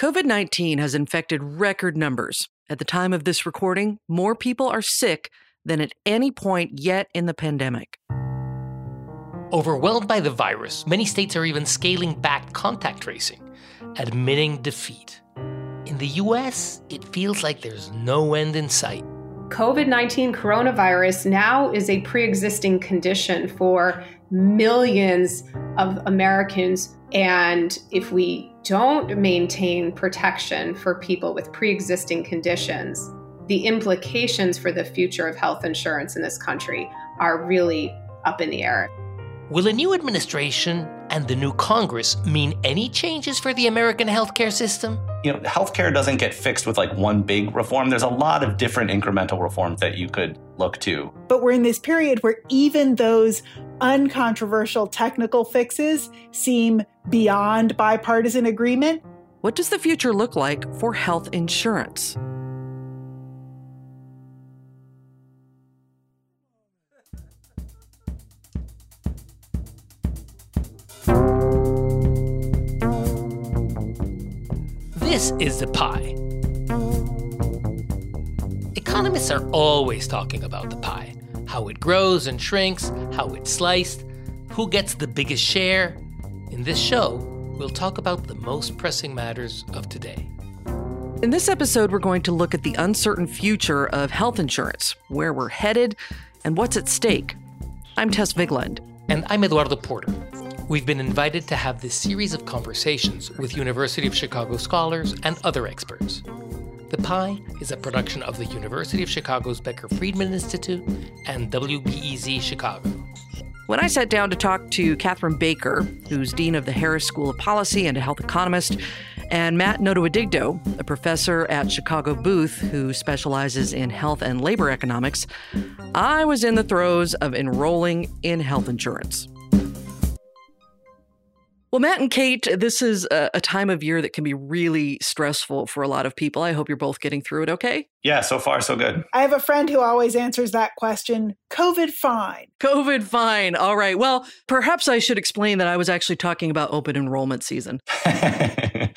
COVID 19 has infected record numbers. At the time of this recording, more people are sick than at any point yet in the pandemic. Overwhelmed by the virus, many states are even scaling back contact tracing, admitting defeat. In the US, it feels like there's no end in sight. COVID 19 coronavirus now is a pre existing condition for millions of Americans. And if we don't maintain protection for people with pre existing conditions, the implications for the future of health insurance in this country are really up in the air. Will a new administration and the new Congress mean any changes for the American healthcare system? You know, healthcare doesn't get fixed with like one big reform. There's a lot of different incremental reforms that you could look to. But we're in this period where even those uncontroversial technical fixes seem beyond bipartisan agreement. What does the future look like for health insurance? This is the pie. Economists are always talking about the pie how it grows and shrinks, how it's sliced, who gets the biggest share. In this show, we'll talk about the most pressing matters of today. In this episode, we're going to look at the uncertain future of health insurance, where we're headed, and what's at stake. I'm Tess Vigeland. And I'm Eduardo Porter. We've been invited to have this series of conversations with University of Chicago scholars and other experts. The Pie is a production of the University of Chicago's Becker Friedman Institute and WBEZ Chicago. When I sat down to talk to Katherine Baicker, who's Dean of the Harris School of Policy and a health economist, and Matt Notowidigdo, a professor at Chicago Booth who specializes in health and labor economics, I was in the throes of enrolling in health insurance. Well, Matt and Kate, this is a, a, time of year that can be really stressful for a lot of people. I hope you're both getting through it okay. Yeah, so far, so good. I have a friend who always answers that question COVID fine. COVID fine. All right. Well, perhaps I should explain that I was actually talking about open enrollment season.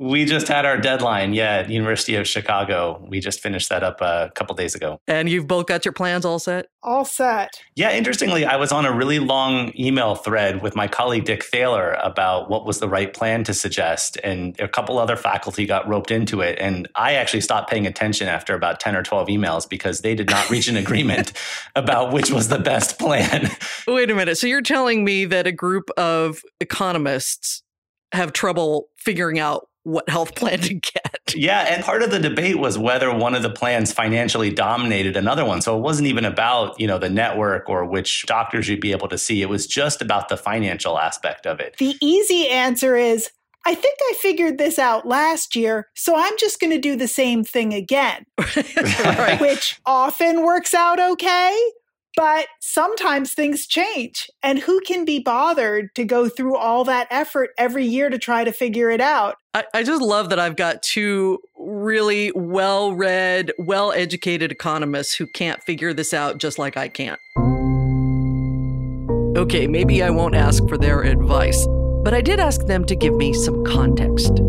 We just had our deadline, yeah, at University of Chicago. We just finished that up uh, a couple days ago. And you've both got your plans all set? All set. Yeah, interestingly, I was on a really long email thread with my colleague Dick Thaler about what was the right plan to suggest. And a couple other faculty got roped into it. And I actually stopped paying attention after about 10 or 12 emails because they did not reach an agreement about which was the best plan. Wait a minute. So you're telling me that a group of economists have trouble figuring out what health plan to get. Yeah, and part of the debate was whether one of the plans financially dominated another one. So it wasn't even about, you know, the network or which doctors you'd be able to see. It was just about the financial aspect of it. The easy answer is I think I figured this out last year, so I'm just going to do the same thing again. right. Which often works out okay, but sometimes things change. And who can be bothered to go through all that effort every year to try to figure it out? I, I just love that I've got two really well read, well educated economists who can't figure this out just like I can't. Okay, maybe I won't ask for their advice, but I did ask them to give me some context.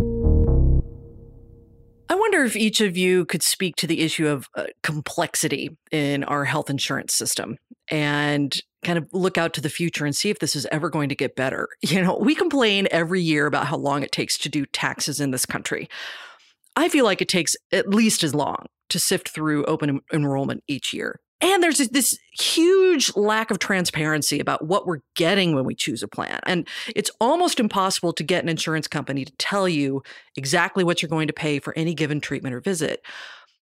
I wonder if each of you could speak to the issue of uh, complexity in our health insurance system and kind of look out to the future and see if this is ever going to get better. You know, we complain every year about how long it takes to do taxes in this country. I feel like it takes at least as long to sift through open enrollment each year. And there's this huge lack of transparency about what we're getting when we choose a plan. And it's almost impossible to get an insurance company to tell you exactly what you're going to pay for any given treatment or visit.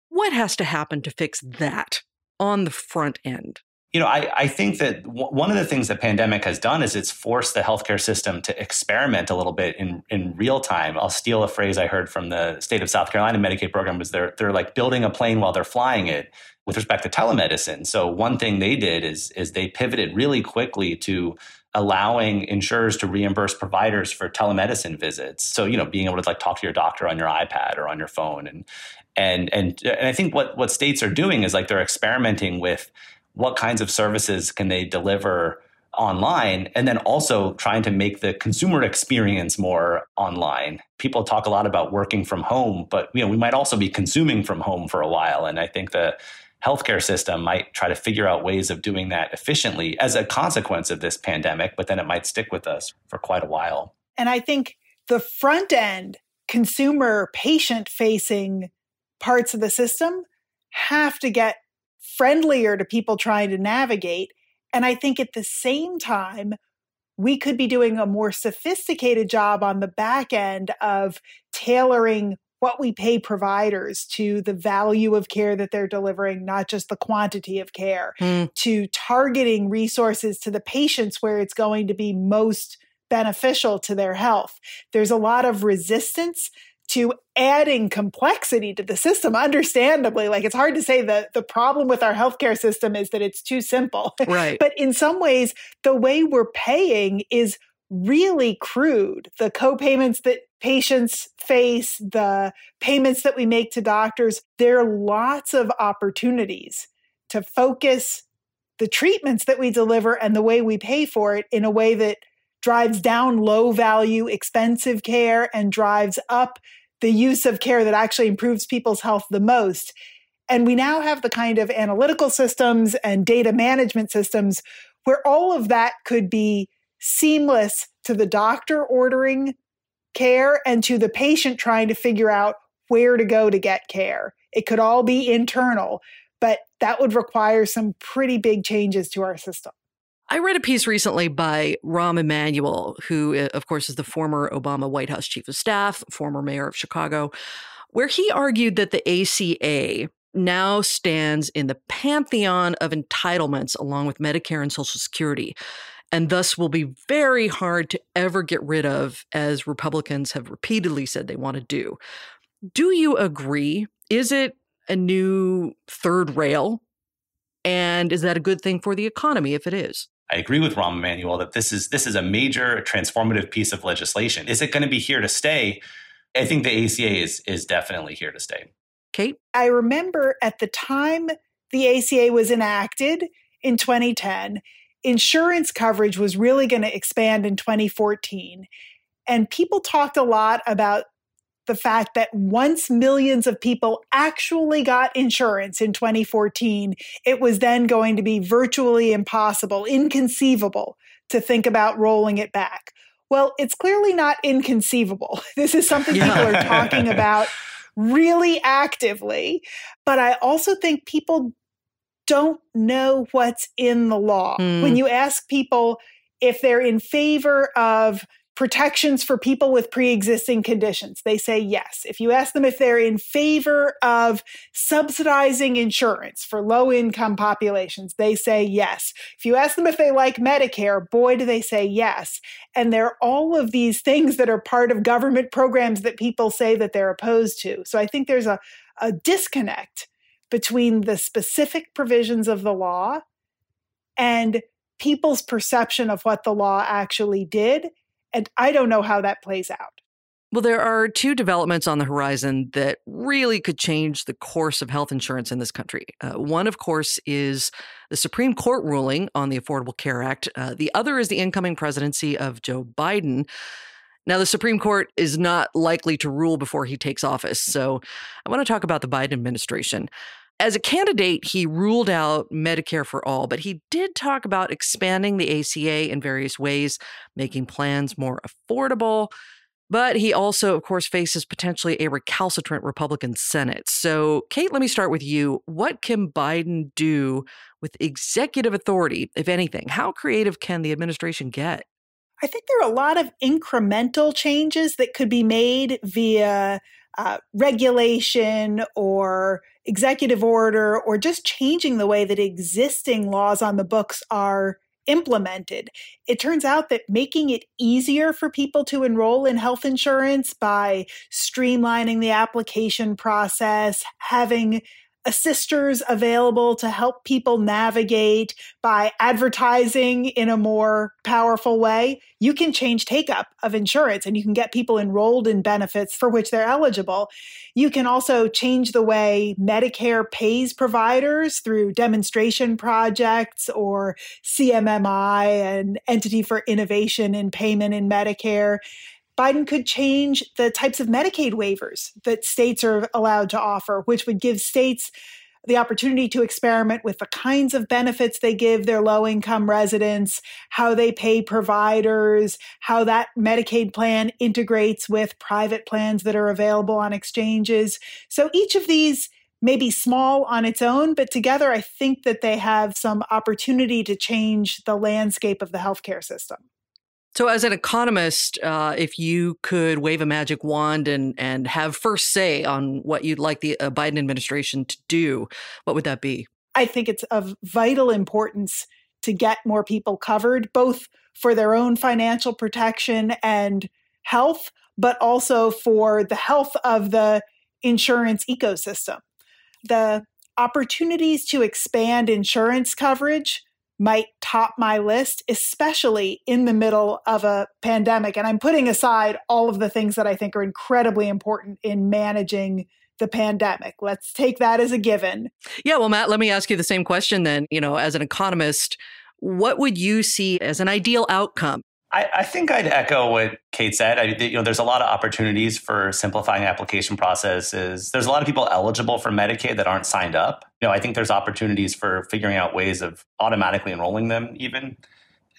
What has to happen to fix that on the front end? You know, I, I think that w- one of the things the pandemic has done is it's forced the healthcare system to experiment a little bit in, in real time. I'll steal a phrase I heard from the state of South Carolina Medicaid program was they're, they're like building a plane while they're flying it with respect to telemedicine. So one thing they did is is they pivoted really quickly to allowing insurers to reimburse providers for telemedicine visits. So you know, being able to like talk to your doctor on your iPad or on your phone, and and and and I think what what states are doing is like they're experimenting with what kinds of services can they deliver online and then also trying to make the consumer experience more online people talk a lot about working from home but you know we might also be consuming from home for a while and i think the healthcare system might try to figure out ways of doing that efficiently as a consequence of this pandemic but then it might stick with us for quite a while. And i think the front end consumer patient facing parts of the system have to get friendlier to people trying to navigate. And I think at the same time, we could be doing a more sophisticated job on the back end of tailoring what we pay providers to the value of care that they're delivering, not just the quantity of care, mm. to targeting resources to the patients where it's going to be most beneficial to their health. There's a lot of resistance to adding complexity to the system understandably like it's hard to say that the problem with our healthcare system is that it's too simple right but in some ways the way we're paying is really crude the co-payments that patients face the payments that we make to doctors there are lots of opportunities to focus the treatments that we deliver and the way we pay for it in a way that drives down low value, expensive care and drives up the use of care that actually improves people's health the most. And we now have the kind of analytical systems and data management systems where all of that could be seamless to the doctor ordering care and to the patient trying to figure out where to go to get care. It could all be internal, but that would require some pretty big changes to our system. I read a piece recently by Rahm Emanuel, who, uh, of course, is the former Obama White House chief of staff, former mayor of Chicago, where he argued that the ACA now stands in the pantheon of entitlements along with Medicare and Social Security, and thus will be very hard to ever get rid of, as Republicans have repeatedly said they want to do. Do you agree? Is it a new third rail? And is that a good thing for the economy if it is? I agree with Rahm Emanuel that this is this is a major transformative piece of legislation. Is it going to be here to stay? I think the ACA is is definitely here to stay. Kate, I remember at the time the ACA was enacted in 2010, insurance coverage was really going to expand in 2014. And people talked a lot about the fact that once millions of people actually got insurance in 2014, it was then going to be virtually impossible, inconceivable to think about rolling it back. Well, it's clearly not inconceivable. This is something people are talking about really actively. But I also think people don't know what's in the law. Mm. When you ask people if they're in favor of protections for people with pre-existing conditions they say yes if you ask them if they're in favor of subsidizing insurance for low income populations they say yes if you ask them if they like medicare boy do they say yes and there are all of these things that are part of government programs that people say that they're opposed to so i think there's a, a disconnect between the specific provisions of the law and people's perception of what the law actually did and I don't know how that plays out. Well, there are two developments on the horizon that really could change the course of health insurance in this country. Uh, one, of course, is the Supreme Court ruling on the Affordable Care Act. Uh, the other is the incoming presidency of Joe Biden. Now, the Supreme Court is not likely to rule before he takes office. So I want to talk about the Biden administration. As a candidate, he ruled out Medicare for all, but he did talk about expanding the ACA in various ways, making plans more affordable. But he also, of course, faces potentially a recalcitrant Republican Senate. So, Kate, let me start with you. What can Biden do with executive authority, if anything? How creative can the administration get? I think there are a lot of incremental changes that could be made via uh, regulation or executive order or just changing the way that existing laws on the books are implemented. It turns out that making it easier for people to enroll in health insurance by streamlining the application process, having assisters available to help people navigate by advertising in a more powerful way, you can change take up of insurance and you can get people enrolled in benefits for which they're eligible. You can also change the way Medicare pays providers through demonstration projects or CMMI, an entity for innovation in payment in Medicare. Biden could change the types of Medicaid waivers that states are allowed to offer, which would give states the opportunity to experiment with the kinds of benefits they give their low income residents, how they pay providers, how that Medicaid plan integrates with private plans that are available on exchanges. So each of these may be small on its own, but together I think that they have some opportunity to change the landscape of the healthcare system. So, as an economist, uh, if you could wave a magic wand and and have first say on what you'd like the uh, Biden administration to do, what would that be? I think it's of vital importance to get more people covered, both for their own financial protection and health, but also for the health of the insurance ecosystem. The opportunities to expand insurance coverage might top my list, especially in the middle of a pandemic. And I'm putting aside all of the things that I think are incredibly important in managing the pandemic. Let's take that as a given. Yeah, well, Matt, let me ask you the same question then. You know, as an economist, what would you see as an ideal outcome I, I, think I'd echo what Kate said. I, you know, there's a lot of opportunities for simplifying application processes. There's a lot of people eligible for Medicaid that aren't signed up. You know, I think there's opportunities for figuring out ways of automatically enrolling them, even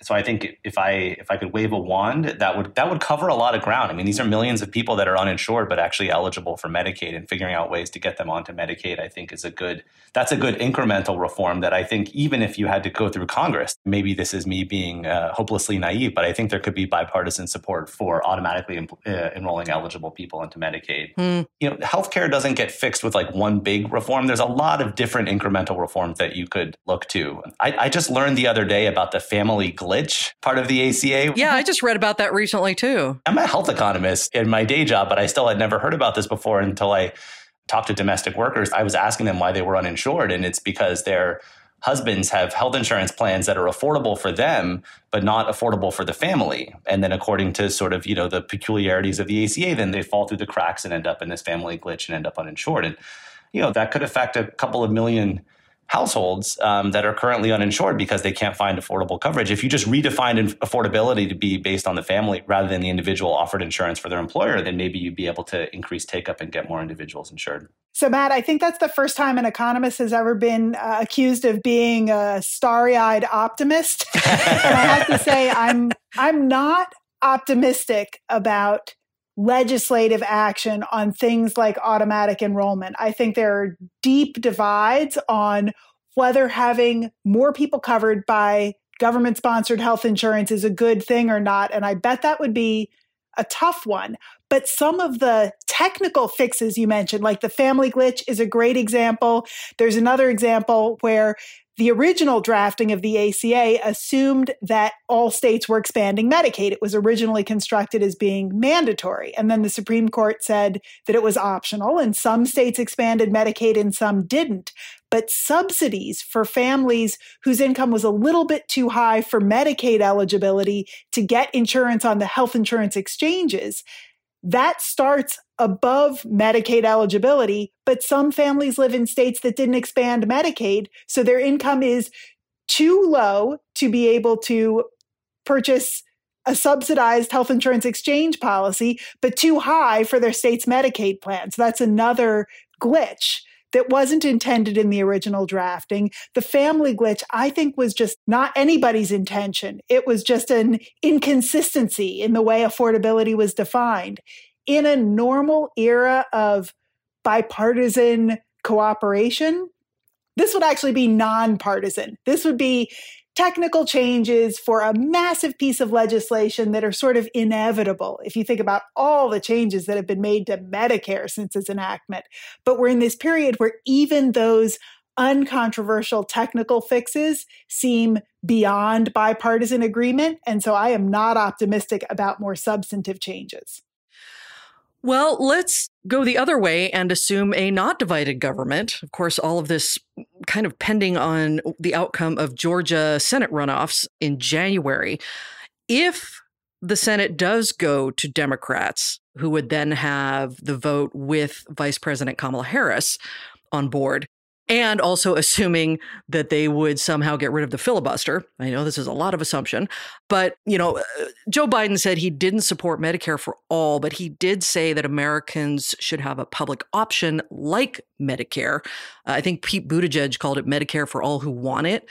so I think if I if I could wave a wand, that would that would cover a lot of ground. I mean, these are millions of people that are uninsured but actually eligible for Medicaid, and figuring out ways to get them onto Medicaid, I think, is a good that's a good incremental reform. That I think even if you had to go through Congress, maybe this is me being uh, hopelessly naive, but I think there could be bipartisan support for automatically em- uh, enrolling eligible people into Medicaid. Mm. You know, healthcare doesn't get fixed with like one big reform. There's a lot of different incremental reforms that you could look to. I, I just learned the other day about the family glitch part of the ACA. Yeah, I just read about that recently too. I'm a health economist in my day job, but I still had never heard about this before until I talked to domestic workers. I was asking them why they were uninsured, and it's because their husbands have health insurance plans that are affordable for them but not affordable for the family and then according to sort of you know the peculiarities of the ACA then they fall through the cracks and end up in this family glitch and end up uninsured and you know that could affect a couple of million households um, that are currently uninsured because they can't find affordable coverage. If you just redefined affordability to be based on the family rather than the individual offered insurance for their employer, then maybe you'd be able to increase take up and get more individuals insured. So, Matt, I think that's the first time an economist has ever been uh, accused of being a starry-eyed optimist. and I have to say, I'm I'm not optimistic about legislative action on things like automatic enrollment. I think there are deep divides on whether having more people covered by government sponsored health insurance is a good thing or not. And I bet that would be a tough one. But some of the technical fixes you mentioned, like the family glitch, is a great example. There's another example where the original drafting of the ACA assumed that all states were expanding Medicaid. It was originally constructed as being mandatory. And then the Supreme Court said that it was optional, and some states expanded Medicaid and some didn't. But subsidies for families whose income was a little bit too high for Medicaid eligibility to get insurance on the health insurance exchanges that starts above Medicaid eligibility, but some families live in states that didn't expand Medicaid, so their income is too low to be able to purchase a subsidized health insurance exchange policy, but too high for their state's Medicaid plan. So that's another glitch that wasn't intended in the original drafting. The family glitch, I think, was just not anybody's intention. It was just an inconsistency in the way affordability was defined. In a normal era of bipartisan cooperation, this would actually be nonpartisan. This would be technical changes for a massive piece of legislation that are sort of inevitable if you think about all the changes that have been made to Medicare since its enactment. But we're in this period where even those uncontroversial technical fixes seem beyond bipartisan agreement. And so I am not optimistic about more substantive changes. Well, let's go the other way and assume a not divided government. Of course, all of this kind of pending on the outcome of Georgia Senate runoffs in January. If the Senate does go to Democrats, who would then have the vote with Vice President Kamala Harris on board, and also assuming that they would somehow get rid of the filibuster. I know this is a lot of assumption, but you know, uh, Joe Biden said he didn't support Medicare for all, but he did say that Americans should have a public option like Medicare. Uh, I think Pete Buttigieg called it Medicare for all who want it.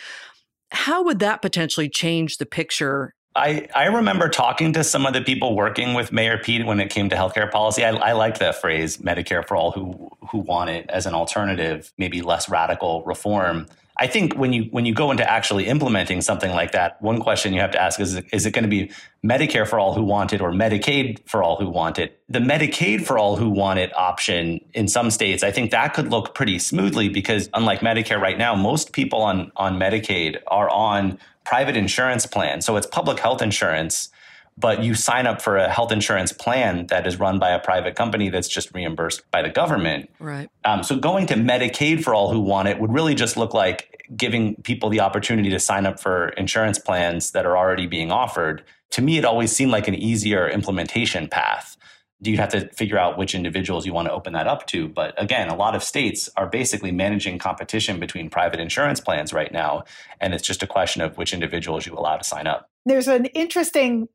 How would that potentially change the picture I, I remember talking to some of the people working with Mayor Pete when it came to healthcare policy. I, I liked that phrase, Medicare for all who who want it as an alternative, maybe less radical reform. I think when you when you go into actually implementing something like that, one question you have to ask is is it going to be Medicare for all who want it or Medicaid for all who want it? The Medicaid for all who want it option in some states, I think that could look pretty smoothly because unlike Medicare right now, most people on on Medicaid are on private insurance plans. So it's public health insurance, but you sign up for a health insurance plan that is run by a private company that's just reimbursed by the government. Right. Um, so going to Medicaid for all who want it would really just look like giving people the opportunity to sign up for insurance plans that are already being offered. To me, it always seemed like an easier implementation path Do you have to figure out which individuals you want to open that up to. But again, a lot of states are basically managing competition between private insurance plans right now. And it's just a question of which individuals you allow to sign up. There's an interesting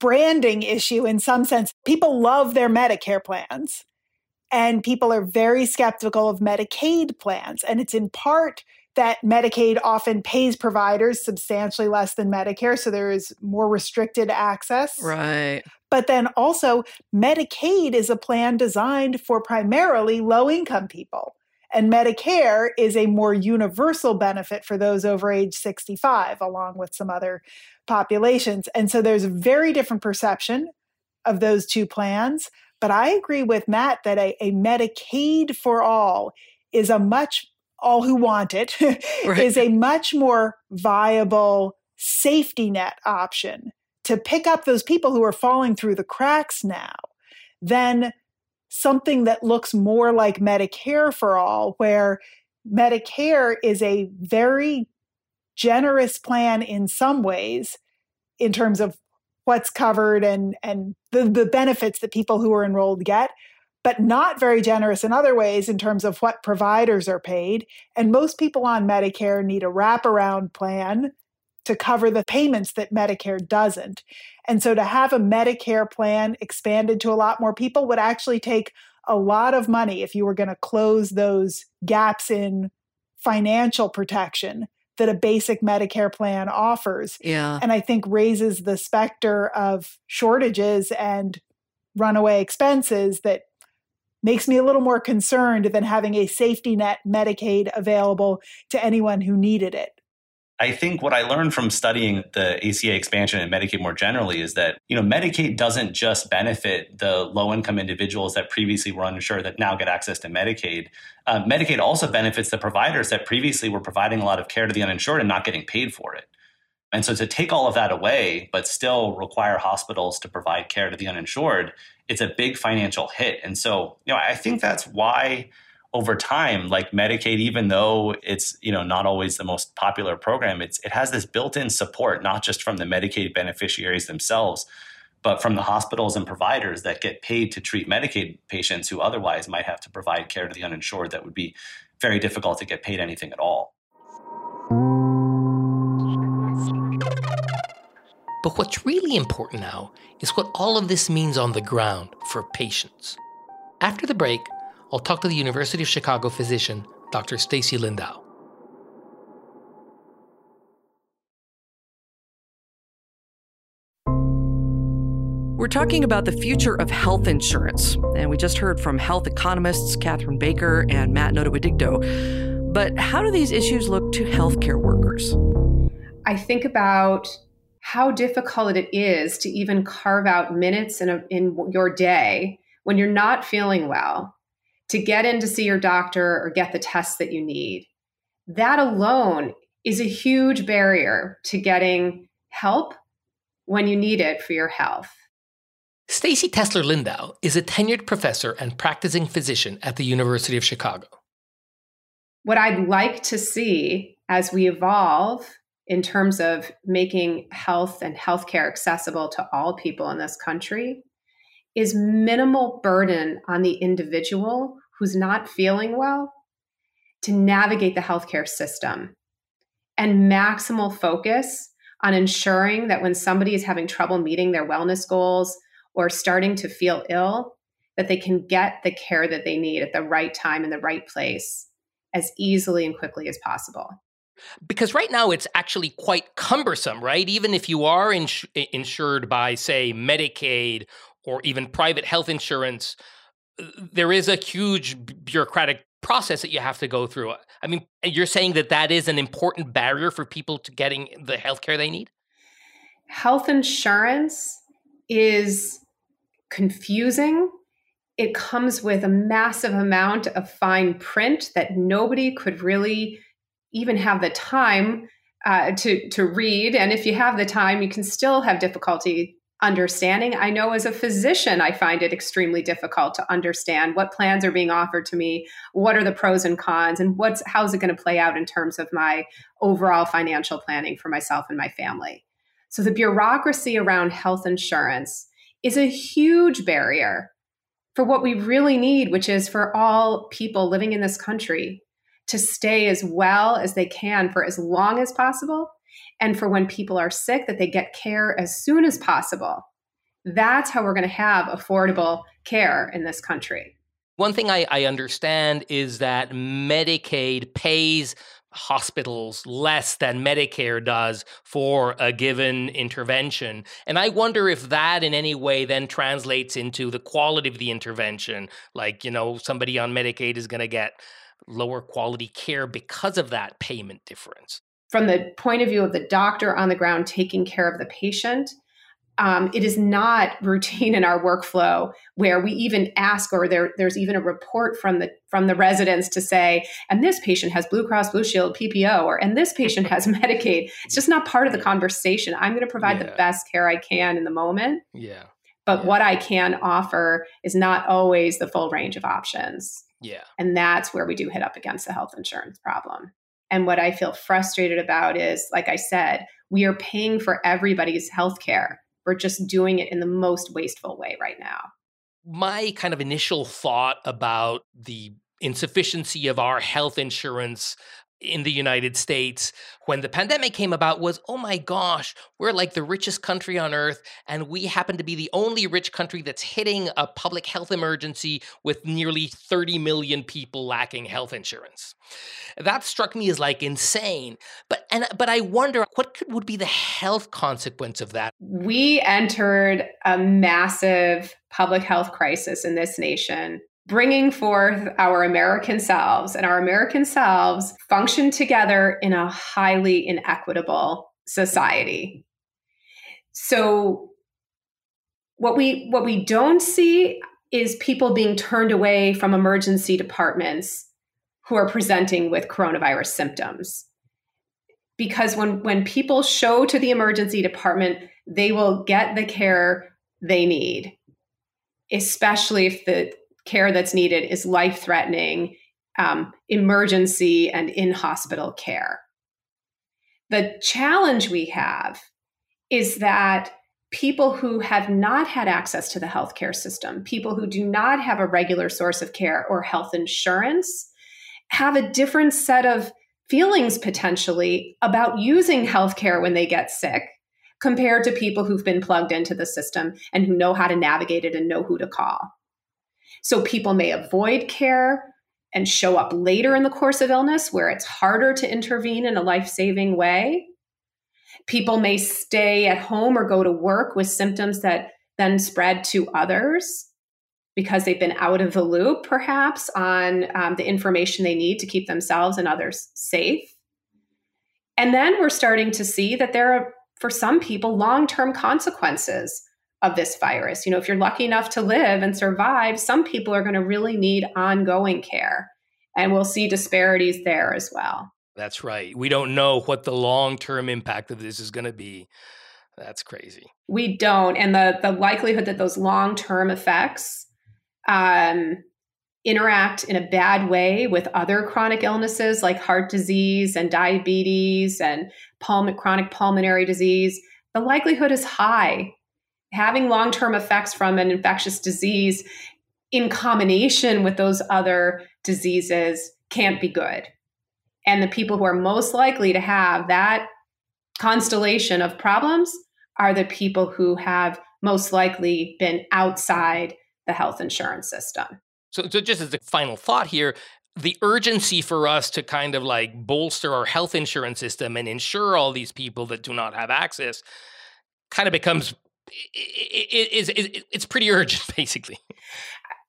branding issue in some sense. People love their Medicare plans, and people are very skeptical of Medicaid plans. And it's in part that Medicaid often pays providers substantially less than Medicare, so there is more restricted access. Right. But then also, Medicaid is a plan designed for primarily low income people. And Medicare is a more universal benefit for those over age 65, along with some other populations. And so there's a very different perception of those two plans. But I agree with Matt that a, a Medicaid for all is a much, all who want it, right. is a much more viable safety net option to pick up those people who are falling through the cracks now than something that looks more like Medicare for all, where Medicare is a very generous plan in some ways in terms of what's covered and and the, the benefits that people who are enrolled get but not very generous in other ways in terms of what providers are paid. And most people on medicare need a wraparound plan to cover the payments that Medicare doesn't. And so to have a Medicare plan expanded to a lot more people would actually take a lot of money if you were going to close those gaps in financial protection that a basic Medicare plan offers. Yeah. And I think raises the specter of shortages and runaway expenses that makes me a little more concerned than having a safety net Medicaid available to anyone who needed it. I think what I learned from studying the ACA expansion and Medicaid more generally is that, you know, Medicaid doesn't just benefit the low income individuals that previously were uninsured that now get access to Medicaid. Uh, Medicaid also benefits the providers that previously were providing a lot of care to the uninsured and not getting paid for it. And so to take all of that away, but still require hospitals to provide care to the uninsured, it's a big financial hit. And so, you know, I think that's why over time like medicaid even though it's you know not always the most popular program it's it has this built-in support not just from the medicaid beneficiaries themselves but from the hospitals and providers that get paid to treat medicaid patients who otherwise might have to provide care to the uninsured that would be very difficult to get paid anything at all. But what's really important now is what all of this means on the ground for patients. After the break I'll talk to the University of Chicago physician, Dr. Stacy Lindau. We're talking about the future of health insurance, and we just heard from health economists Katherine Baicker and Matt Notowidigdo. But how do these issues look to healthcare workers? I think about how difficult it is to even carve out minutes in, a, in your day when you're not feeling well to get in to see your doctor or get the tests that you need. That alone is a huge barrier to getting help when you need it for your health. Stacy Tessler Lindau is a tenured professor and practicing physician at the University of Chicago. What I'd like to see as we evolve in terms of making health and healthcare accessible to all people in this country is minimal burden on the individual who's not feeling well to navigate the healthcare system and maximal focus on ensuring that when somebody is having trouble meeting their wellness goals or starting to feel ill, that they can get the care that they need at the right time in the right place as easily and quickly as possible. Because right now it's actually quite cumbersome, right? Even if you are ins- insured by, say, Medicaid or even private health insurance, there is a huge bureaucratic process that you have to go through. I mean, you're saying that that is an important barrier for people to getting the healthcare they need? Health insurance is confusing. It comes with a massive amount of fine print that nobody could really even have the time uh, to to read. And if you have the time, you can still have difficulty understanding. I know as a physician, I find it extremely difficult to understand what plans are being offered to me, what are the pros and cons, and what's how's it going to play out in terms of my overall financial planning for myself and my family. So the bureaucracy around health insurance is a huge barrier for what we really need, which is for all people living in this country to stay as well as they can for as long as possible and for when people are sick that they get care as soon as possible. That's how we're going to have affordable care in this country. One thing I, I understand is that Medicaid pays hospitals less than Medicare does for a given intervention. And I wonder if that in any way then translates into the quality of the intervention. Like, you know, somebody on Medicaid is going to get lower quality care because of that payment difference from the point of view of the doctor on the ground taking care of the patient, um, it is not routine in our workflow where we even ask or there, there's even a report from the from the residents to say and this patient has blue cross blue shield ppo or and this patient has medicaid. It's just not part of the conversation. I'm going to provide yeah. the best care i can in the moment. Yeah. But yeah. what i can offer is not always the full range of options. Yeah. And that's where we do hit up against the health insurance problem and what I feel frustrated about is, like I said, we are paying for everybody's health care. We're just doing it in the most wasteful way right now. My kind of initial thought about the insufficiency of our health insurance in the United States when the pandemic came about was oh my gosh, we're like the richest country on earth, and we happen to be the only rich country that's hitting a public health emergency with nearly 30 million people lacking health insurance. That struck me as like insane. But and but I wonder what could, would be the health consequence of that. We entered a massive public health crisis in this nation bringing forth our American selves, and our American selves function together in a highly inequitable society. So, what we what we don't see is people being turned away from emergency departments who are presenting with coronavirus symptoms because when when people show to the emergency department they will get the care they need especially if the care that's needed is life threatening, um, emergency, and in hospital care. The challenge we have is that people who have not had access to the healthcare system, people who do not have a regular source of care or health insurance, have a different set of feelings potentially about using healthcare when they get sick compared to people who've been plugged into the system and who know how to navigate it and know who to call. So people may avoid care and show up later in the course of illness where it's harder to intervene in a life saving way. People may stay at home or go to work with symptoms that then spread to others because they've been out of the loop, perhaps, on um, the information they need to keep themselves and others safe. And then we're starting to see that there are, for some people, long term consequences of this virus. You know, if you're lucky enough to live and survive, some people are going to really need ongoing care. And we'll see disparities there as well. That's right. We don't know what the long term impact of this is going to be. That's crazy. We don't. And the, the likelihood that those long term effects um, interact in a bad way with other chronic illnesses like heart disease and diabetes and pulm- chronic pulmonary disease, the likelihood is high. Having long term effects from an infectious disease in combination with those other diseases can't be good. And the people who are most likely to have that constellation of problems are the people who have most likely been outside the health insurance system. So, so just as a final thought here, the urgency for us to kind of like bolster our health insurance system and insure all these people that do not have access kind of becomes it, it, it's pretty urgent basically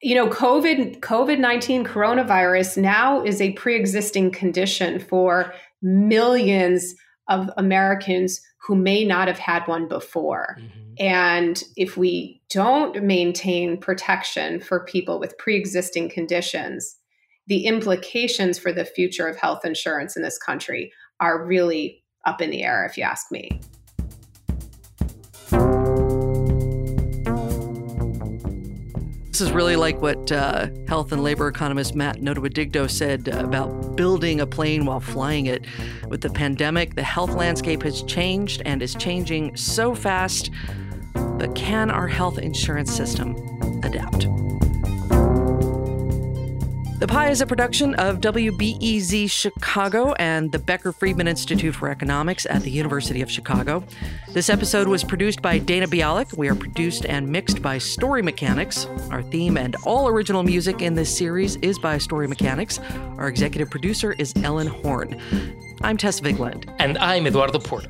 you know covid covid-19 coronavirus now is a pre-existing condition for millions of americans who may not have had one before mm-hmm. And if we don't maintain protection for people with pre existing conditions, the implications for the future of health insurance in this country are really up in the air, if you ask me. This is really like what uh, health and labor economist Matt Notowidigdo said about building a plane while flying it. With the pandemic, the health landscape has changed and is changing so fast but can our health insurance system adapt? The Pie is a production of WBEZ Chicago and the Becker Friedman Institute for Economics at the University of Chicago. This episode was produced by Dana Bialik. We are produced and mixed by Story Mechanics. Our theme and all original music in this series is by Story Mechanics. Our executive producer is Ellen Horn. I'm Tess Vigeland. And I'm Eduardo Porter.